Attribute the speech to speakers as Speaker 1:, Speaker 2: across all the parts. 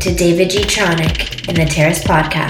Speaker 1: To David G. Tronic in the Terrace Podcast.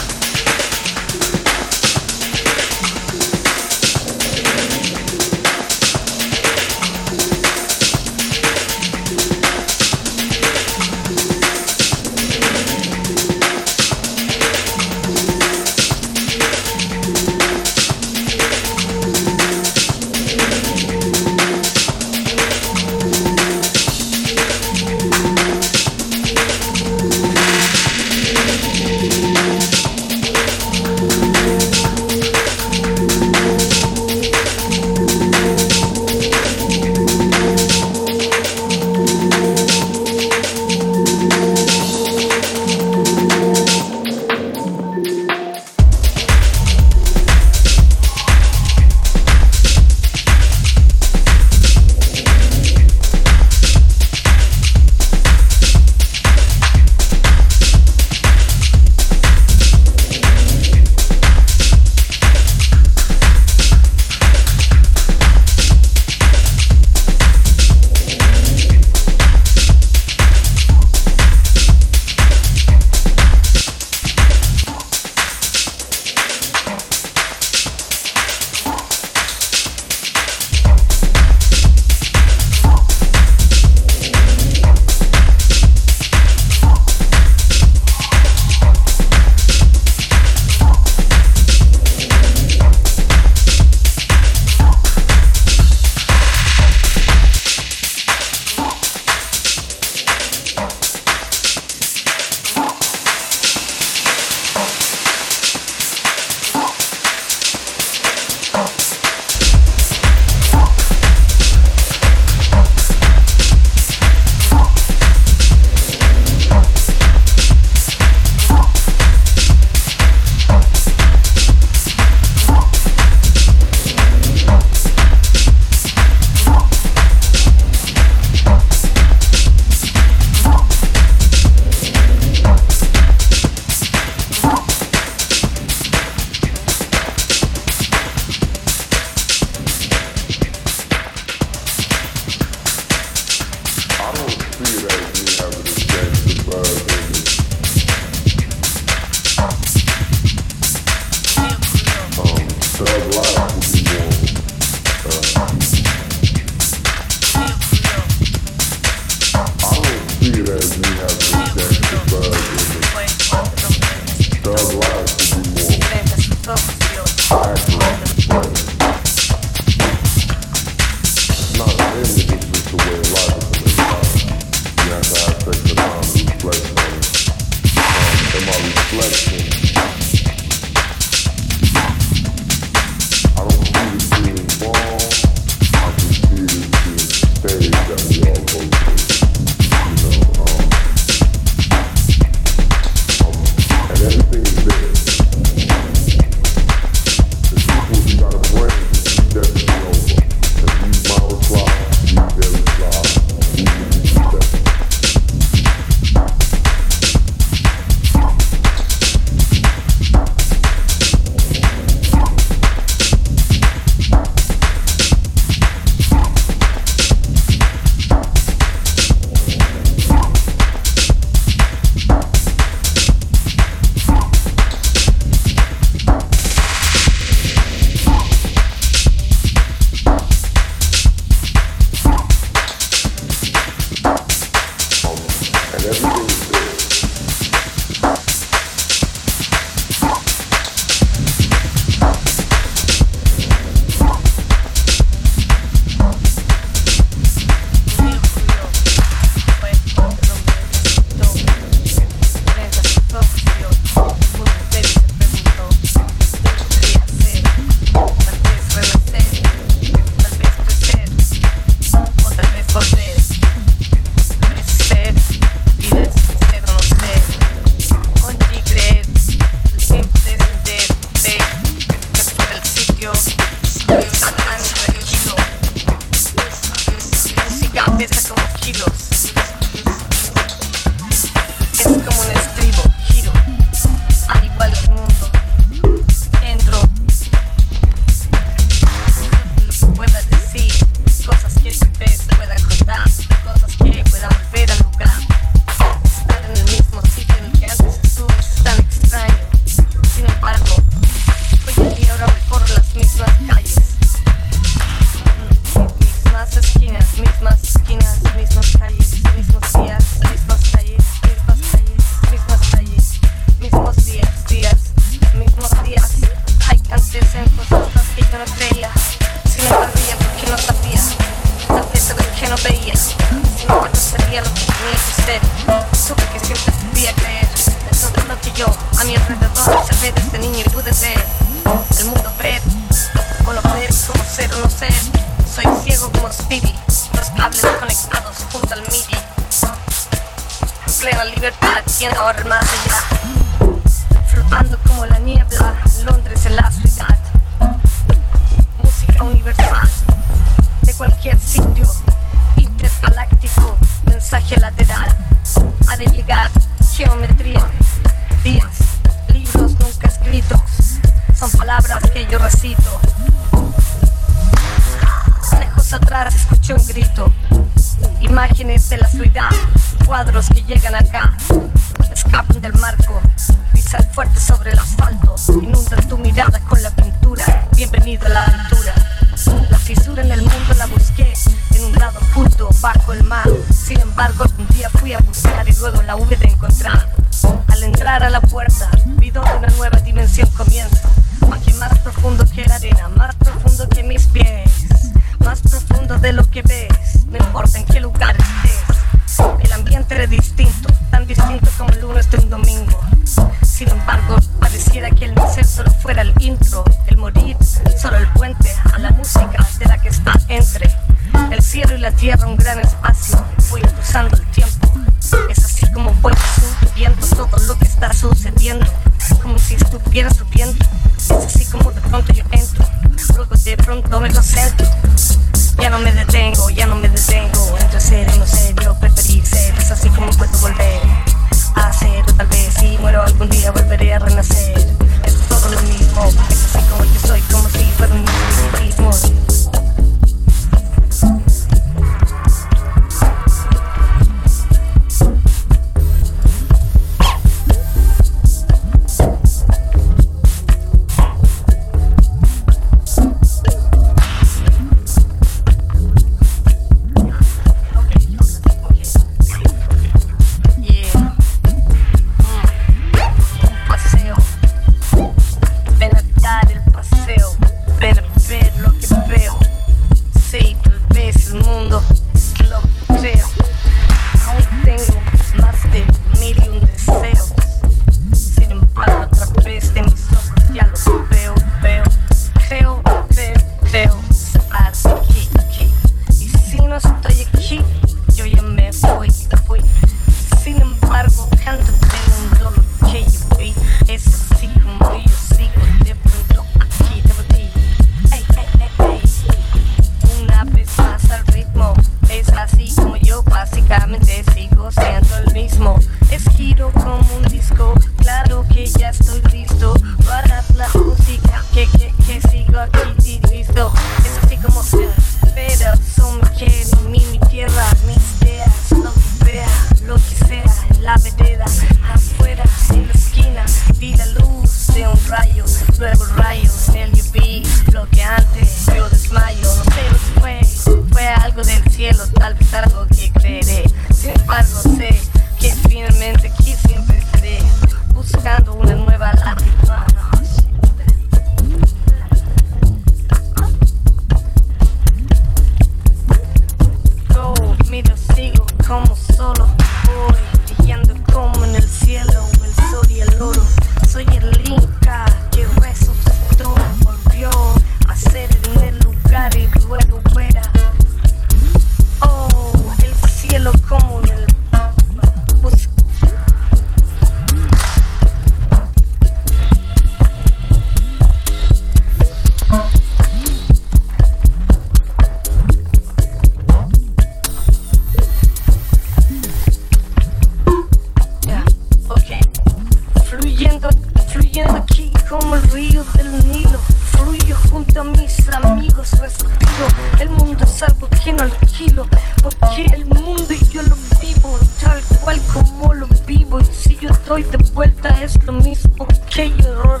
Speaker 2: El mundo es algo que no alquilo
Speaker 3: Porque el mundo y yo lo vivo Tal cual como lo
Speaker 2: vivo. Y si
Speaker 3: yo estoy de vuelta es lo mismo. Que yo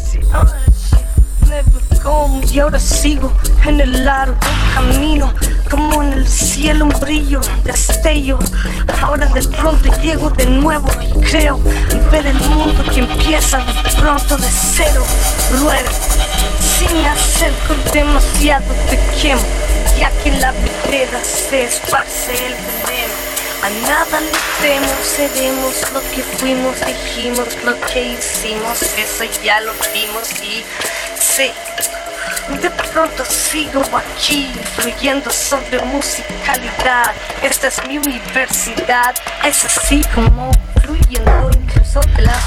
Speaker 3: Si ahora never come Y ahora sigo
Speaker 4: en el largo camino Como en el cielo un brillo, destello. Ahora de pronto llego de nuevo y creo Ver el mundo que empieza de pronto de cero. Luego si me acerco demasiado te quemo, ya que la vereda se esparce el veneno. A nada le temo, seremos lo que fuimos, dijimos lo que hicimos, eso ya lo vimos y sí. De pronto sigo aquí, fluyendo sobre musicalidad. Esta es mi universidad, es así como fluyendo incluso las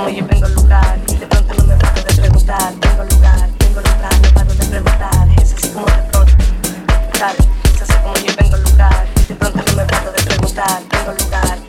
Speaker 4: como yo vengo al lugar y de pronto no me paro de preguntar. Tengo lugar, tengo lugar, no paro de preguntar. Es así como de pronto, tal, es así como yo vengo al lugar y de pronto no me
Speaker 3: paro de preguntar. Tengo lugar.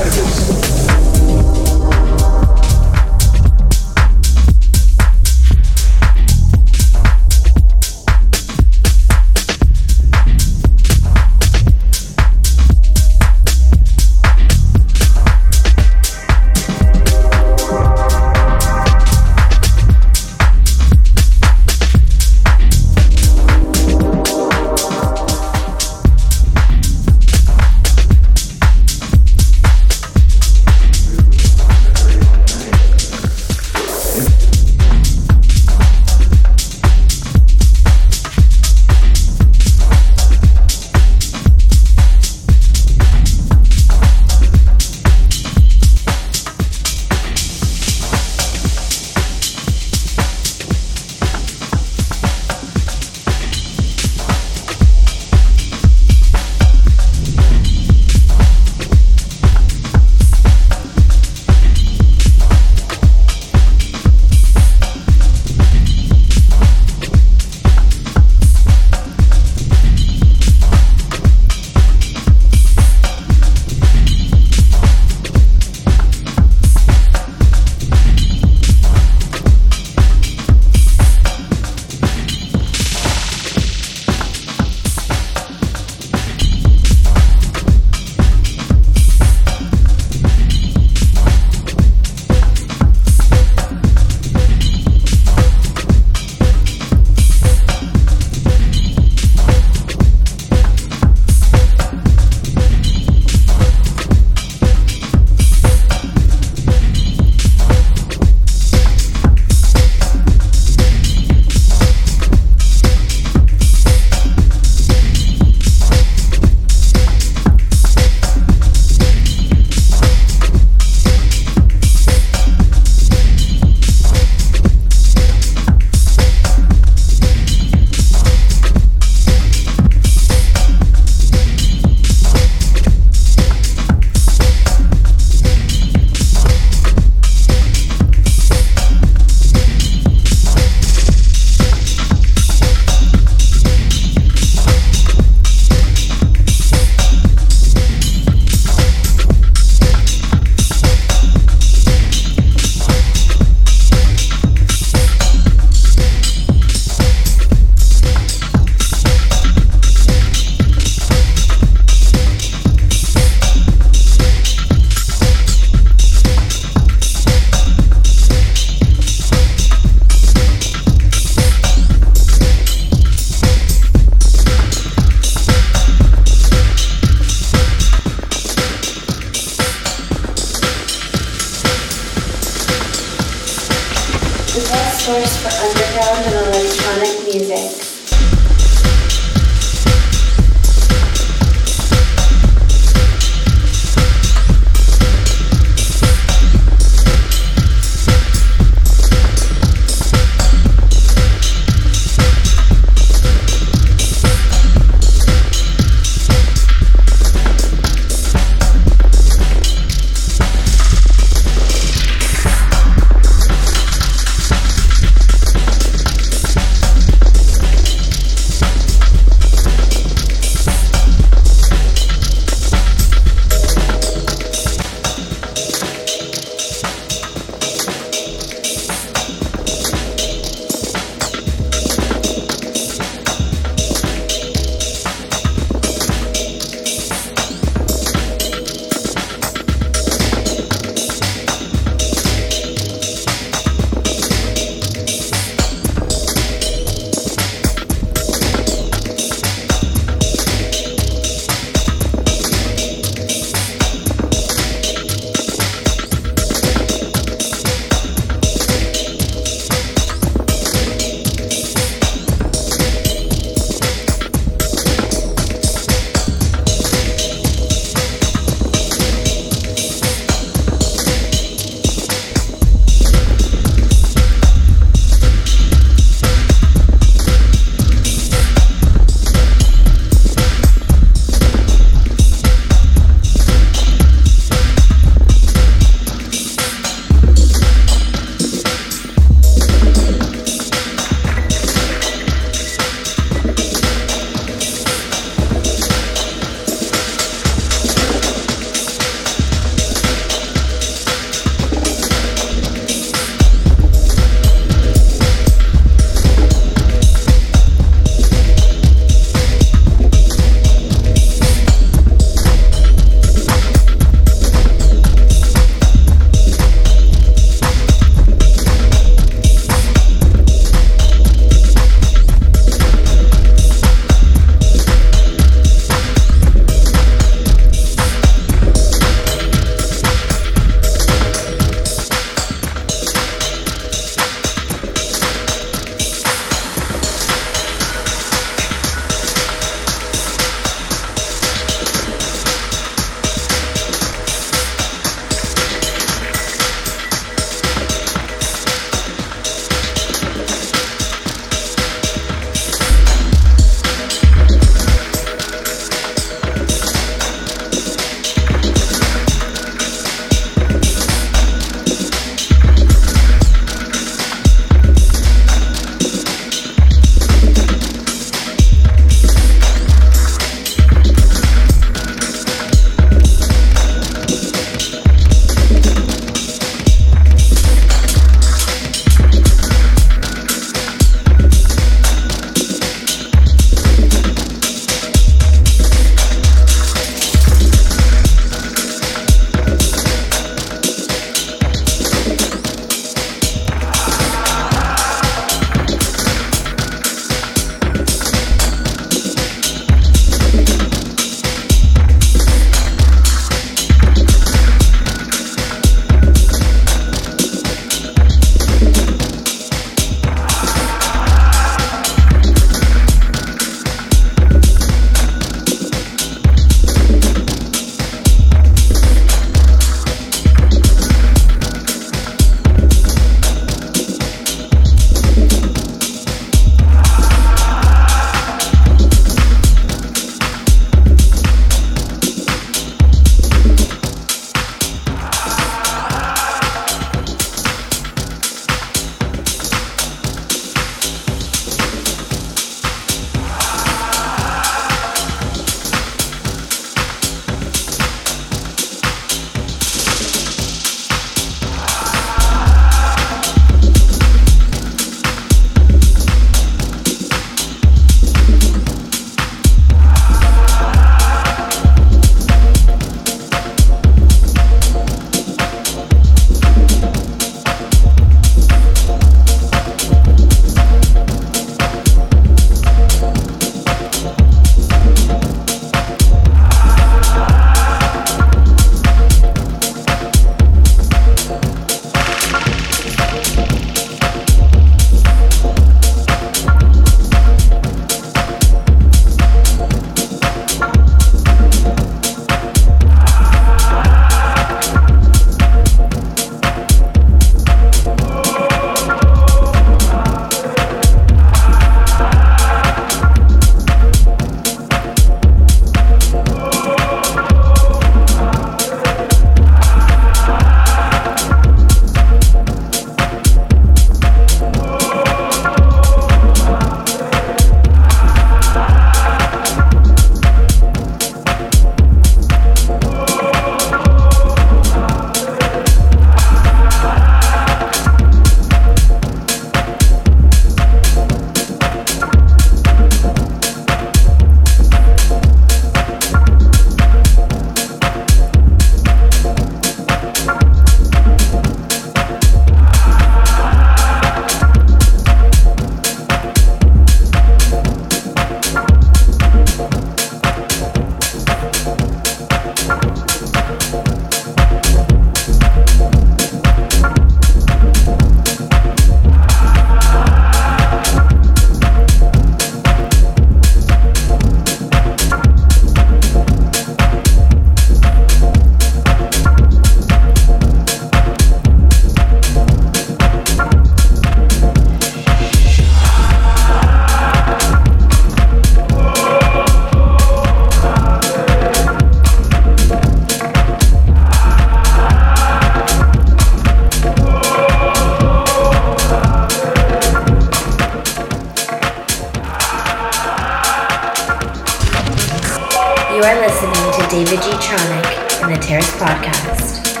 Speaker 3: In the Terrace Podcast.